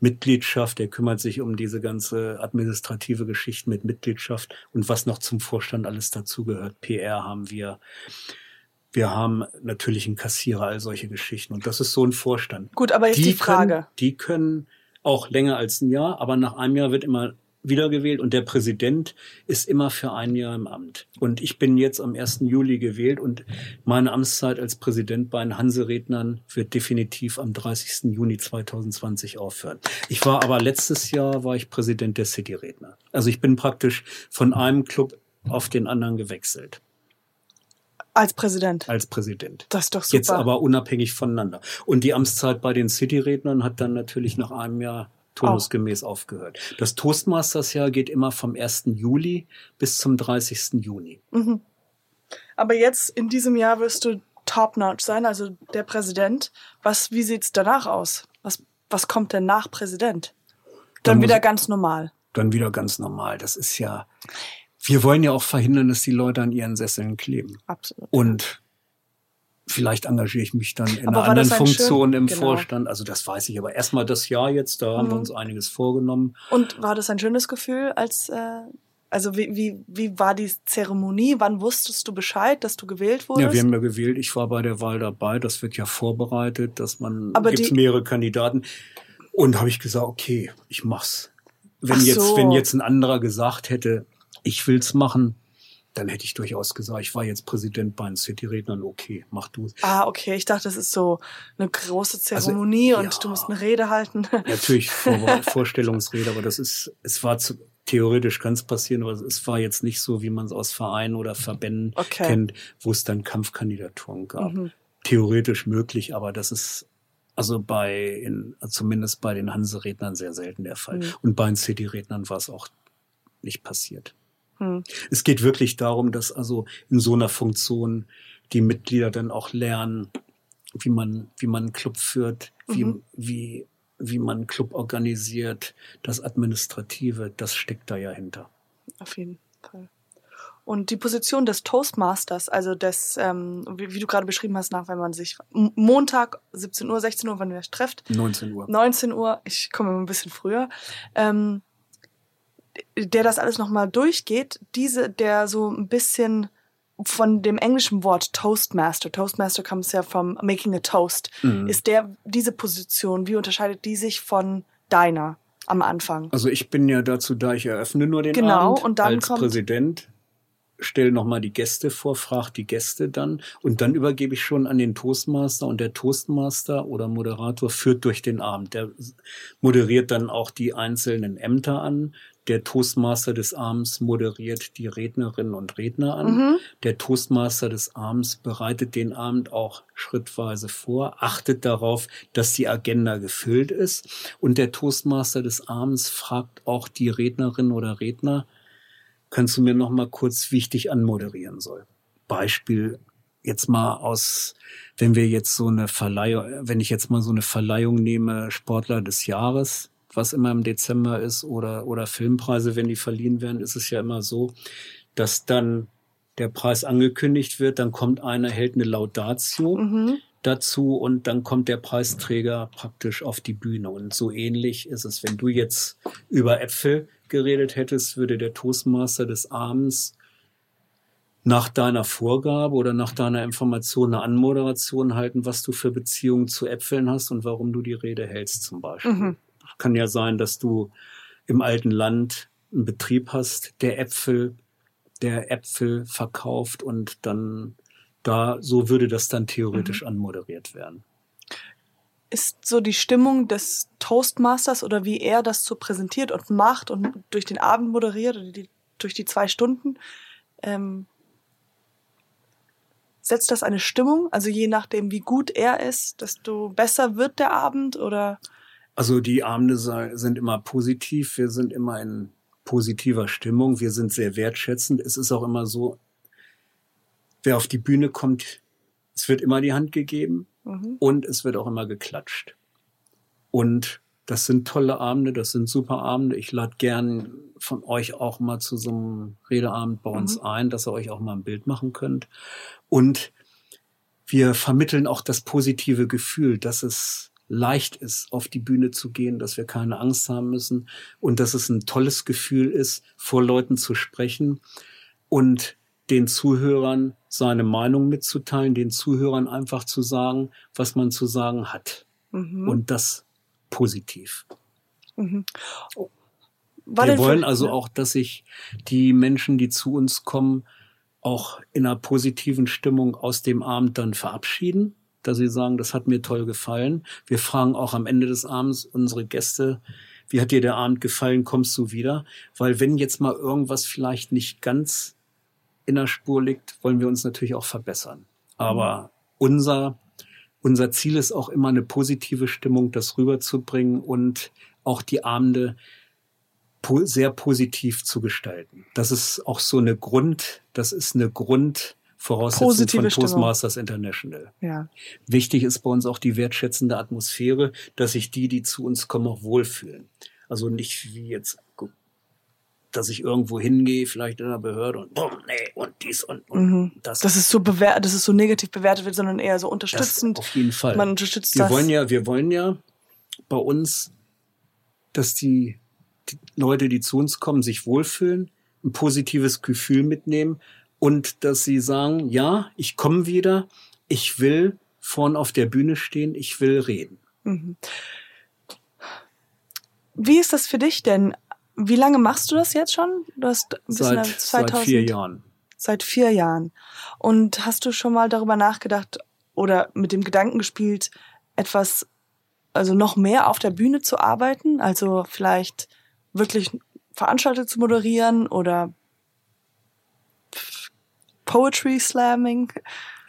S2: Mitgliedschaft, der kümmert sich um diese ganze administrative Geschichte mit Mitgliedschaft und was noch zum Vorstand alles dazugehört. PR haben wir. Wir haben natürlich einen Kassierer, all solche Geschichten. Und das ist so ein Vorstand.
S1: Gut, aber jetzt die, die Frage.
S2: Können, die können auch länger als ein Jahr, aber nach einem Jahr wird immer wiedergewählt und der Präsident ist immer für ein Jahr im Amt. Und ich bin jetzt am 1. Juli gewählt und meine Amtszeit als Präsident bei den Hanserednern wird definitiv am 30. Juni 2020 aufhören. Ich war aber letztes Jahr war ich Präsident der City-Redner. Also ich bin praktisch von einem Club auf den anderen gewechselt.
S1: Als Präsident.
S2: Als Präsident.
S1: Das ist doch super.
S2: Jetzt aber unabhängig voneinander. Und die Amtszeit bei den City-Rednern hat dann natürlich nach einem Jahr turnusgemäß oh. aufgehört. Das Toastmasters-Jahr geht immer vom 1. Juli bis zum 30. Juni. Mhm.
S1: Aber jetzt in diesem Jahr wirst du top-notch sein, also der Präsident. Was, wie sieht's danach aus? Was, was kommt denn nach Präsident? Dann, dann wieder ganz normal.
S2: Dann wieder ganz normal. Das ist ja, wir wollen ja auch verhindern, dass die Leute an ihren Sesseln kleben.
S1: Absolut.
S2: Und Vielleicht engagiere ich mich dann in aber einer anderen Funktion schön, im genau. Vorstand. Also das weiß ich. Aber erstmal das Jahr jetzt, da mhm. haben wir mhm. uns einiges vorgenommen.
S1: Und war das ein schönes Gefühl, als äh, also wie, wie, wie war die Zeremonie? Wann wusstest du Bescheid, dass du gewählt wurdest?
S2: Ja, wir haben ja gewählt. Ich war bei der Wahl dabei. Das wird ja vorbereitet, dass man aber gibt mehrere Kandidaten. Und habe ich gesagt, okay, ich mach's. Wenn Ach jetzt, so. wenn jetzt ein anderer gesagt hätte, ich will's machen, dann hätte ich durchaus gesagt, ich war jetzt Präsident bei den City-Rednern, okay, mach du.
S1: Ah, okay, ich dachte, das ist so eine große also, Zeremonie also, und ja, du musst eine Rede halten. *laughs*
S2: Natürlich Vor Vorstellungsrede, aber das ist, es war zu, theoretisch kann es passieren, aber es war jetzt nicht so, wie man es aus Vereinen oder Verbänden okay. kennt, wo es dann Kampfkandidaturen gab. Mhm. Theoretisch möglich, aber das ist also bei, in, zumindest bei den Hanse-Rednern sehr selten der Fall. Mhm. Und bei den City-Rednern war es auch nicht passiert. Hm. Es geht wirklich darum, dass also in so einer Funktion die Mitglieder dann auch lernen, wie man, wie man einen Club führt, wie, mhm. wie, wie man einen Club organisiert, das Administrative, das steckt da ja hinter.
S1: Auf jeden Fall. Und die Position des Toastmasters, also des, ähm, wie, wie, du gerade beschrieben hast, nach, wenn man sich Montag 17 Uhr, 16 Uhr, wann euch trefft.
S2: 19 Uhr.
S1: 19 Uhr, ich komme immer ein bisschen früher. Ähm, der das alles nochmal durchgeht, diese, der so ein bisschen von dem englischen Wort Toastmaster, Toastmaster comes ja vom Making a Toast, mhm. ist der diese Position, wie unterscheidet die sich von deiner am Anfang?
S2: Also ich bin ja dazu da, ich eröffne nur den genau, Abend und dann als kommt Präsident stelle nochmal die Gäste vor, frage die Gäste dann und dann übergebe ich schon an den Toastmaster und der Toastmaster oder Moderator führt durch den Abend. Der moderiert dann auch die einzelnen Ämter an. Der Toastmaster des Abends moderiert die Rednerinnen und Redner an. Mhm. Der Toastmaster des Abends bereitet den Abend auch schrittweise vor, achtet darauf, dass die Agenda gefüllt ist. Und der Toastmaster des Abends fragt auch die Rednerin oder Redner, kannst du mir noch mal kurz, wie ich dich anmoderieren soll? Beispiel jetzt mal aus, wenn wir jetzt so eine Verleihung, wenn ich jetzt mal so eine Verleihung nehme, Sportler des Jahres, was immer im Dezember ist, oder, oder Filmpreise, wenn die verliehen werden, ist es ja immer so, dass dann der Preis angekündigt wird, dann kommt einer, hält eine Laudatio mhm. dazu und dann kommt der Preisträger praktisch auf die Bühne. Und so ähnlich ist es, wenn du jetzt über Äpfel geredet hättest, würde der Toastmaster des Abends nach deiner Vorgabe oder nach deiner Information eine Anmoderation halten, was du für Beziehungen zu Äpfeln hast und warum du die Rede hältst zum Beispiel. Mhm. Kann ja sein, dass du im alten Land einen Betrieb hast, der Äpfel, der Äpfel verkauft und dann da, so würde das dann theoretisch mhm. anmoderiert werden.
S1: Ist so die Stimmung des Toastmasters oder wie er das so präsentiert und macht und durch den Abend moderiert oder die, durch die zwei Stunden, ähm, setzt das eine Stimmung? Also je nachdem, wie gut er ist, desto besser wird der Abend oder?
S2: Also die Abende sind immer positiv. Wir sind immer in positiver Stimmung. Wir sind sehr wertschätzend. Es ist auch immer so, wer auf die Bühne kommt, es wird immer die Hand gegeben mhm. und es wird auch immer geklatscht. Und das sind tolle Abende, das sind super Abende. Ich lade gern von euch auch mal zu so einem Redeabend bei uns mhm. ein, dass ihr euch auch mal ein Bild machen könnt. Und wir vermitteln auch das positive Gefühl, dass es leicht ist, auf die Bühne zu gehen, dass wir keine Angst haben müssen und dass es ein tolles Gefühl ist, vor Leuten zu sprechen und den Zuhörern seine Meinung mitzuteilen, den Zuhörern einfach zu sagen, was man zu sagen hat. Mhm. Und das positiv. Mhm. Wir wollen also auch, dass sich die Menschen, die zu uns kommen, auch in einer positiven Stimmung aus dem Abend dann verabschieden, dass sie sagen, das hat mir toll gefallen. Wir fragen auch am Ende des Abends unsere Gäste, wie hat dir der Abend gefallen, kommst du wieder? Weil wenn jetzt mal irgendwas vielleicht nicht ganz in der Spur liegt, wollen wir uns natürlich auch verbessern. Aber unser, unser Ziel ist auch immer eine positive Stimmung, das rüberzubringen und auch die Abende sehr positiv zu gestalten. Das ist auch so eine Grund, das ist eine Grundvoraussetzung Positive von Toastmasters Stimmung. International. Ja. Wichtig ist bei uns auch die wertschätzende Atmosphäre, dass sich die, die zu uns kommen, auch wohlfühlen. Also nicht wie jetzt dass ich irgendwo hingehe, vielleicht in einer Behörde und boom, nee, und dies und, und
S1: mhm. das. Das ist so bewertet, dass es so negativ bewertet wird, sondern eher so unterstützend.
S2: Das auf jeden Fall.
S1: Man unterstützt
S2: wir
S1: das.
S2: wollen ja, wir wollen ja bei uns, dass die, die Leute, die zu uns kommen, sich wohlfühlen, ein positives Gefühl mitnehmen und dass sie sagen, ja, ich komme wieder, ich will vorn auf der Bühne stehen, ich will reden. Mhm.
S1: Wie ist das für dich denn? Wie lange machst du das jetzt schon? Du hast
S2: seit, 2000, seit vier Jahren.
S1: Seit vier Jahren. Und hast du schon mal darüber nachgedacht oder mit dem Gedanken gespielt, etwas, also noch mehr auf der Bühne zu arbeiten? Also vielleicht wirklich Veranstaltungen zu moderieren oder Poetry Slamming?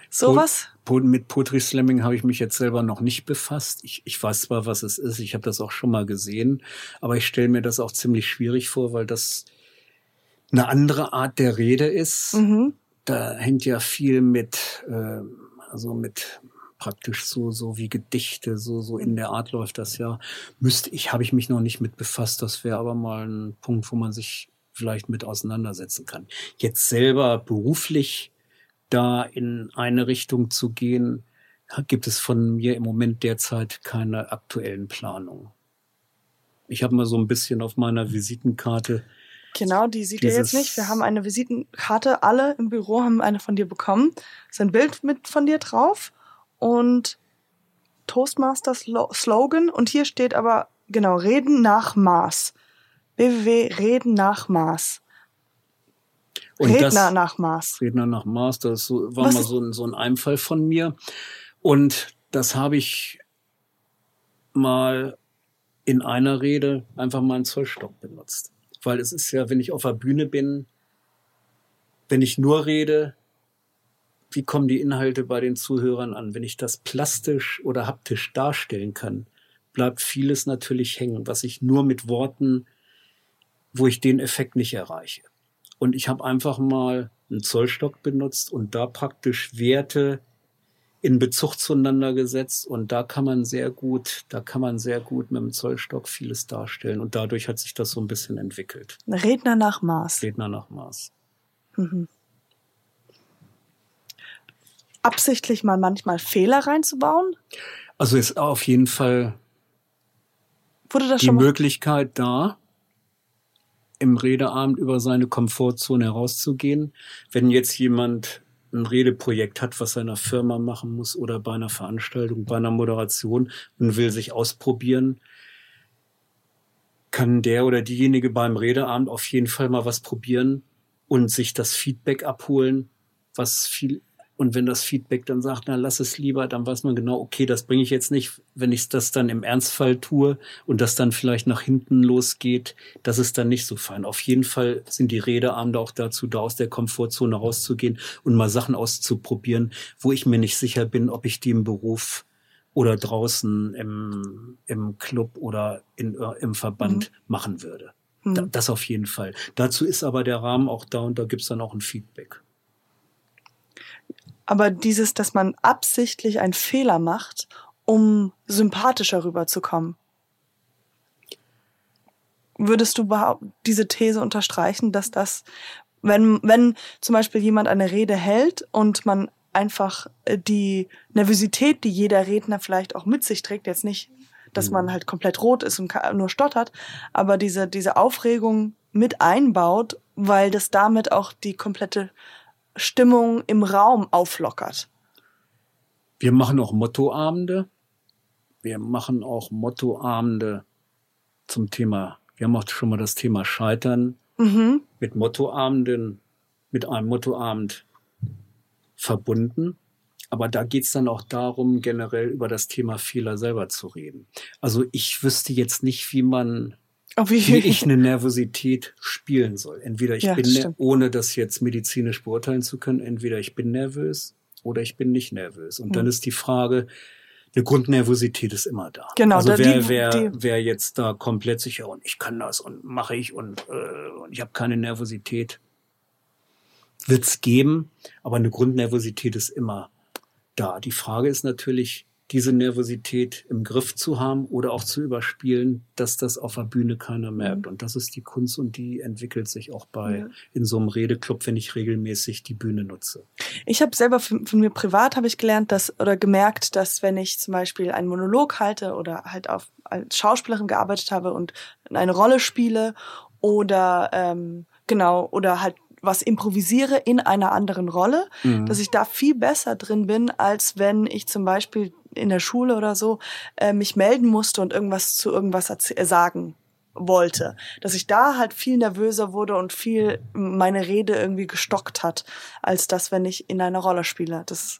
S1: Sowas?
S2: Po mit Poetry Slamming habe ich mich jetzt selber noch nicht befasst. Ich, ich weiß zwar, was es ist, ich habe das auch schon mal gesehen, aber ich stelle mir das auch ziemlich schwierig vor, weil das eine andere Art der Rede ist. Mhm. Da hängt ja viel mit, äh, also mit praktisch so so wie Gedichte so so in der Art läuft das ja müsste ich habe ich mich noch nicht mit befasst das wäre aber mal ein Punkt wo man sich vielleicht mit auseinandersetzen kann jetzt selber beruflich da in eine Richtung zu gehen, gibt es von mir im Moment derzeit keine aktuellen Planungen. Ich habe mal so ein bisschen auf meiner Visitenkarte.
S1: Genau, die sieht ihr jetzt nicht. Wir haben eine Visitenkarte, alle im Büro haben eine von dir bekommen. Es ist ein Bild mit von dir drauf und Toastmaster Slogan und hier steht aber genau Reden nach Maß. www.reden nach Maß. Und Redner das, nach Maß.
S2: Redner nach Maß, das so, war Was? mal so ein, so ein Einfall von mir. Und das habe ich mal in einer Rede einfach mal einen Zollstock benutzt. Weil es ist ja, wenn ich auf der Bühne bin, wenn ich nur rede, wie kommen die Inhalte bei den Zuhörern an? Wenn ich das plastisch oder haptisch darstellen kann, bleibt vieles natürlich hängen, was ich nur mit Worten, wo ich den Effekt nicht erreiche. Und ich habe einfach mal einen Zollstock benutzt und da praktisch Werte in Bezug zueinander gesetzt und da kann man sehr gut, da kann man sehr gut mit dem Zollstock vieles darstellen und dadurch hat sich das so ein bisschen entwickelt.
S1: Redner nach Maß.
S2: Redner nach Maß.
S1: Mhm. Absichtlich mal manchmal Fehler reinzubauen?
S2: Also ist auf jeden Fall Wurde das die Möglichkeit da, im Redeabend über seine Komfortzone herauszugehen. Wenn jetzt jemand ein Redeprojekt hat, was seiner Firma machen muss oder bei einer Veranstaltung, bei einer Moderation und will sich ausprobieren, kann der oder diejenige beim Redeabend auf jeden Fall mal was probieren und sich das Feedback abholen, was viel und wenn das Feedback dann sagt, na lass es lieber, dann weiß man genau, okay, das bringe ich jetzt nicht. Wenn ich das dann im Ernstfall tue und das dann vielleicht nach hinten losgeht, das ist dann nicht so fein. Auf jeden Fall sind die Redeabende auch dazu da, aus der Komfortzone rauszugehen und mal Sachen auszuprobieren, wo ich mir nicht sicher bin, ob ich die im Beruf oder draußen im, im Club oder in, im Verband mhm. machen würde. Mhm. Das auf jeden Fall. Dazu ist aber der Rahmen auch da und da gibt's dann auch ein Feedback.
S1: Aber dieses, dass man absichtlich einen Fehler macht, um sympathischer rüberzukommen. Würdest du überhaupt diese These unterstreichen, dass das, wenn, wenn zum Beispiel jemand eine Rede hält und man einfach äh, die Nervosität, die jeder Redner vielleicht auch mit sich trägt, jetzt nicht, dass man mhm. halt komplett rot ist und nur stottert, aber diese, diese Aufregung mit einbaut, weil das damit auch die komplette Stimmung im Raum auflockert.
S2: Wir machen auch Mottoabende. Wir machen auch Mottoabende zum Thema, wir haben auch schon mal das Thema Scheitern mhm. mit Mottoabenden, mit einem Mottoabend verbunden. Aber da geht's dann auch darum, generell über das Thema Fehler selber zu reden. Also ich wüsste jetzt nicht, wie man wie, ich eine Nervosität spielen soll. Entweder ich ja, bin, das ohne das jetzt medizinisch beurteilen zu können, entweder ich bin nervös oder ich bin nicht nervös. Und mhm. dann ist die Frage, eine Grundnervosität ist immer da. Genau. Also wer, die, wer, die, wer jetzt da komplett sicher und ich kann das und mache ich und, äh, und ich habe keine Nervosität, wird's geben, aber eine Grundnervosität ist immer da. Die Frage ist natürlich, diese Nervosität im Griff zu haben oder auch zu überspielen, dass das auf der Bühne keiner merkt. Mhm. Und das ist die Kunst und die entwickelt sich auch bei ja. in so einem Redeclub, wenn ich regelmäßig die Bühne nutze.
S1: Ich habe selber von, von, mir privat habe ich gelernt, dass oder gemerkt, dass wenn ich zum Beispiel einen Monolog halte oder halt auf als Schauspielerin gearbeitet habe und eine Rolle spiele oder ähm, genau oder halt was improvisiere in einer anderen Rolle, mhm. dass ich da viel besser drin bin, als wenn ich zum Beispiel in der Schule oder so äh, mich melden musste und irgendwas zu irgendwas äh, sagen wollte, dass ich da halt viel nervöser wurde und viel meine Rede irgendwie gestockt hat, als das, wenn ich in einer Rolle spiele. Das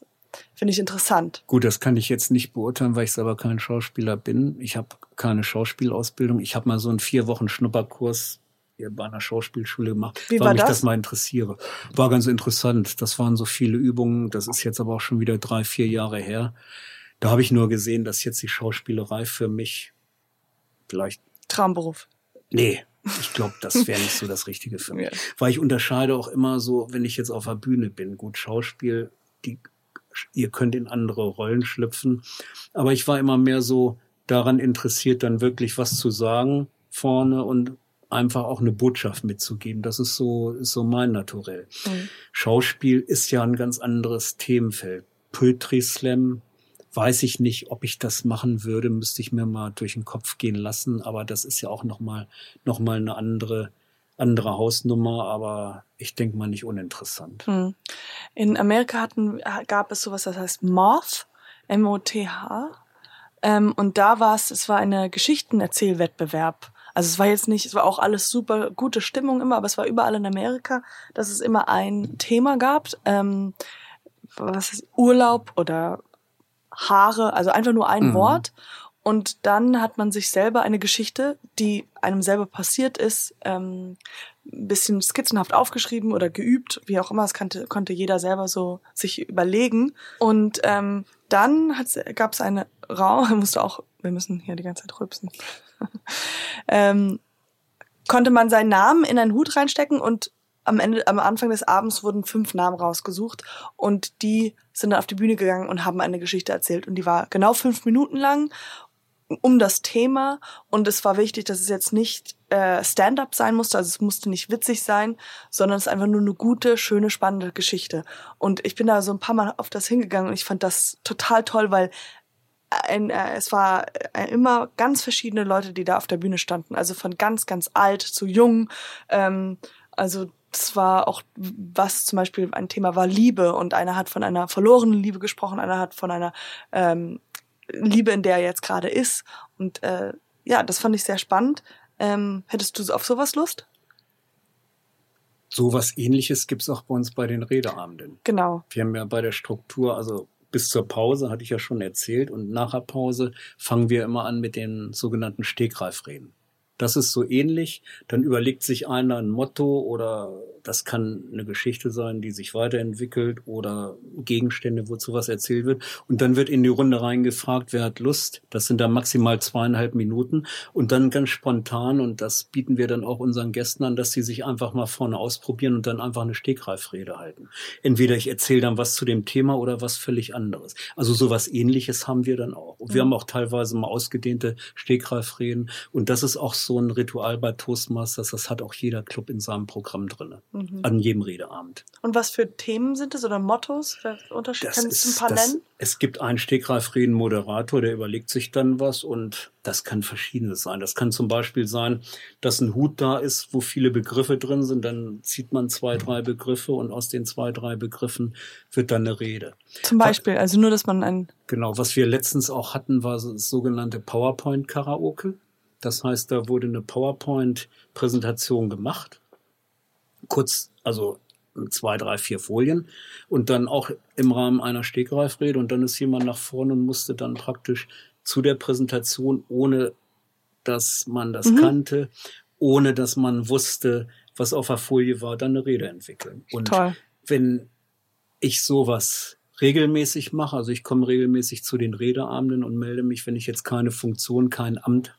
S1: finde ich interessant.
S2: Gut, das kann ich jetzt nicht beurteilen, weil ich selber kein Schauspieler bin. Ich habe keine Schauspielausbildung. Ich habe mal so einen vier Wochen Schnupperkurs hier bei einer Schauspielschule gemacht, Wie weil war mich das? das mal interessiere. War ganz interessant. Das waren so viele Übungen. Das ist jetzt aber auch schon wieder drei, vier Jahre her. Da habe ich nur gesehen, dass jetzt die Schauspielerei für mich vielleicht.
S1: Traumberuf.
S2: Nee, ich glaube, das wäre nicht so das Richtige für mich. Ja. Weil ich unterscheide auch immer so, wenn ich jetzt auf der Bühne bin. Gut, Schauspiel, die, ihr könnt in andere Rollen schlüpfen. Aber ich war immer mehr so daran interessiert, dann wirklich was zu sagen vorne und einfach auch eine Botschaft mitzugeben. Das ist so, ist so mein Naturell. Mhm. Schauspiel ist ja ein ganz anderes Themenfeld. Poetry Slam weiß ich nicht, ob ich das machen würde, müsste ich mir mal durch den Kopf gehen lassen. Aber das ist ja auch nochmal noch mal eine andere, andere Hausnummer, aber ich denke mal nicht uninteressant. Hm.
S1: In Amerika hatten, gab es sowas, das heißt Moth, M-O-T-H. Ähm, und da war es, es war eine Geschichtenerzählwettbewerb. Also es war jetzt nicht, es war auch alles super gute Stimmung immer, aber es war überall in Amerika, dass es immer ein Thema gab. Ähm, was ist Urlaub oder Haare, also einfach nur ein mhm. Wort. Und dann hat man sich selber eine Geschichte, die einem selber passiert ist, ähm, ein bisschen skizzenhaft aufgeschrieben oder geübt, wie auch immer, das konnte, konnte jeder selber so sich überlegen. Und ähm, dann gab es eine Raum, *laughs* musste auch, wir müssen hier die ganze Zeit rülpsen, *laughs* ähm, konnte man seinen Namen in einen Hut reinstecken und am Ende, am Anfang des Abends wurden fünf Namen rausgesucht und die sind dann auf die Bühne gegangen und haben eine Geschichte erzählt und die war genau fünf Minuten lang um das Thema und es war wichtig, dass es jetzt nicht äh, Stand-up sein musste, also es musste nicht witzig sein, sondern es ist einfach nur eine gute, schöne, spannende Geschichte. Und ich bin da so ein paar Mal auf das hingegangen und ich fand das total toll, weil ein, äh, es war äh, immer ganz verschiedene Leute, die da auf der Bühne standen. Also von ganz, ganz alt zu jung. Ähm, also es war auch, was zum Beispiel ein Thema war Liebe und einer hat von einer verlorenen Liebe gesprochen, einer hat von einer ähm, Liebe, in der er jetzt gerade ist. Und äh, ja, das fand ich sehr spannend. Ähm, hättest du auf sowas Lust?
S2: Sowas ähnliches gibt's auch bei uns bei den Redeabenden.
S1: Genau.
S2: Wir haben ja bei der Struktur, also bis zur Pause, hatte ich ja schon erzählt, und nach der Pause fangen wir immer an mit den sogenannten Stegreifreden. Das ist so ähnlich. Dann überlegt sich einer ein Motto oder das kann eine Geschichte sein, die sich weiterentwickelt oder Gegenstände, wozu was erzählt wird. Und dann wird in die Runde reingefragt, wer hat Lust. Das sind dann maximal zweieinhalb Minuten. Und dann ganz spontan, und das bieten wir dann auch unseren Gästen an, dass sie sich einfach mal vorne ausprobieren und dann einfach eine Stegreifrede halten. Entweder ich erzähle dann was zu dem Thema oder was völlig anderes. Also sowas ähnliches haben wir dann auch. Und wir mhm. haben auch teilweise mal ausgedehnte Stegreifreden. Und das ist auch so ein Ritual bei Toastmasters. Das hat auch jeder Club in seinem Programm drinne mhm. an jedem Redeabend.
S1: Und was für Themen sind es oder Mottos? Unterschied das kannst du ein paar
S2: das,
S1: nennen?
S2: Es gibt einen Stegreifreden-Moderator, der überlegt sich dann was und das kann verschiedenes sein. Das kann zum Beispiel sein, dass ein Hut da ist, wo viele Begriffe drin sind. Dann zieht man zwei, drei Begriffe und aus den zwei, drei Begriffen wird dann eine Rede.
S1: Zum Beispiel, also nur, dass man ein...
S2: Genau, was wir letztens auch hatten, war das sogenannte PowerPoint-Karaoke. Das heißt, da wurde eine PowerPoint-Präsentation gemacht kurz, also zwei, drei, vier Folien und dann auch im Rahmen einer Stegreifrede und dann ist jemand nach vorne und musste dann praktisch zu der Präsentation, ohne dass man das mhm. kannte, ohne dass man wusste, was auf der Folie war, dann eine Rede entwickeln. Und Toll. wenn ich sowas regelmäßig mache, also ich komme regelmäßig zu den Redeabenden und melde mich, wenn ich jetzt keine Funktion, kein Amt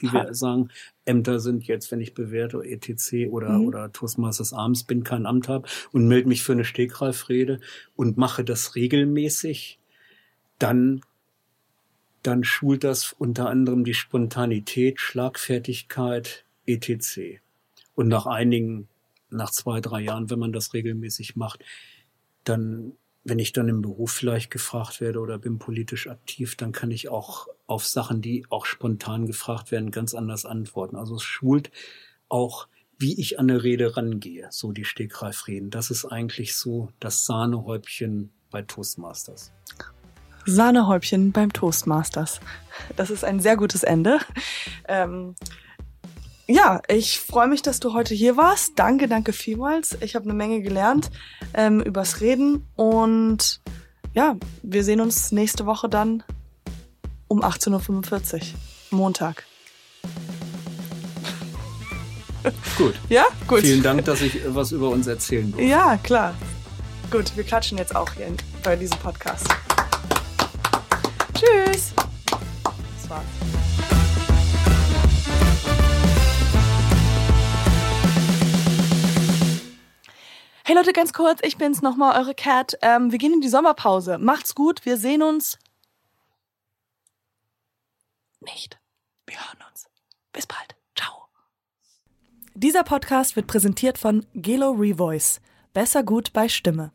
S2: wie wir sagen, Ämter sind jetzt, wenn ich bewerte, ETC oder, mhm. oder Toastmasters Arms bin, kein Amt habe und melde mich für eine Stegreifrede und mache das regelmäßig, dann, dann schult das unter anderem die Spontanität, Schlagfertigkeit, ETC. Und nach einigen, nach zwei, drei Jahren, wenn man das regelmäßig macht, dann wenn ich dann im Beruf vielleicht gefragt werde oder bin politisch aktiv, dann kann ich auch auf Sachen, die auch spontan gefragt werden, ganz anders antworten. Also es schult auch, wie ich an eine Rede rangehe, so die Stegreifreden. Das ist eigentlich so das Sahnehäubchen bei Toastmasters.
S1: Sahnehäubchen beim Toastmasters. Das ist ein sehr gutes Ende. Ähm, ja, ich freue mich, dass du heute hier warst. Danke, danke vielmals. Ich habe eine Menge gelernt ähm, übers Reden und ja, wir sehen uns nächste Woche dann um 18.45 Uhr, Montag.
S2: Gut.
S1: Ja, gut.
S2: Vielen Dank, dass ich was über uns erzählen durfte.
S1: Ja, klar. Gut, wir klatschen jetzt auch hier bei diesem Podcast. Tschüss. Das war's. Hey Leute, ganz kurz, ich bin's nochmal, eure Cat. Ähm, wir gehen in die Sommerpause. Macht's gut, wir sehen uns nicht. Wir hören uns. Bis bald. Ciao. Dieser Podcast wird präsentiert von Gelo Revoice. Besser gut bei Stimme.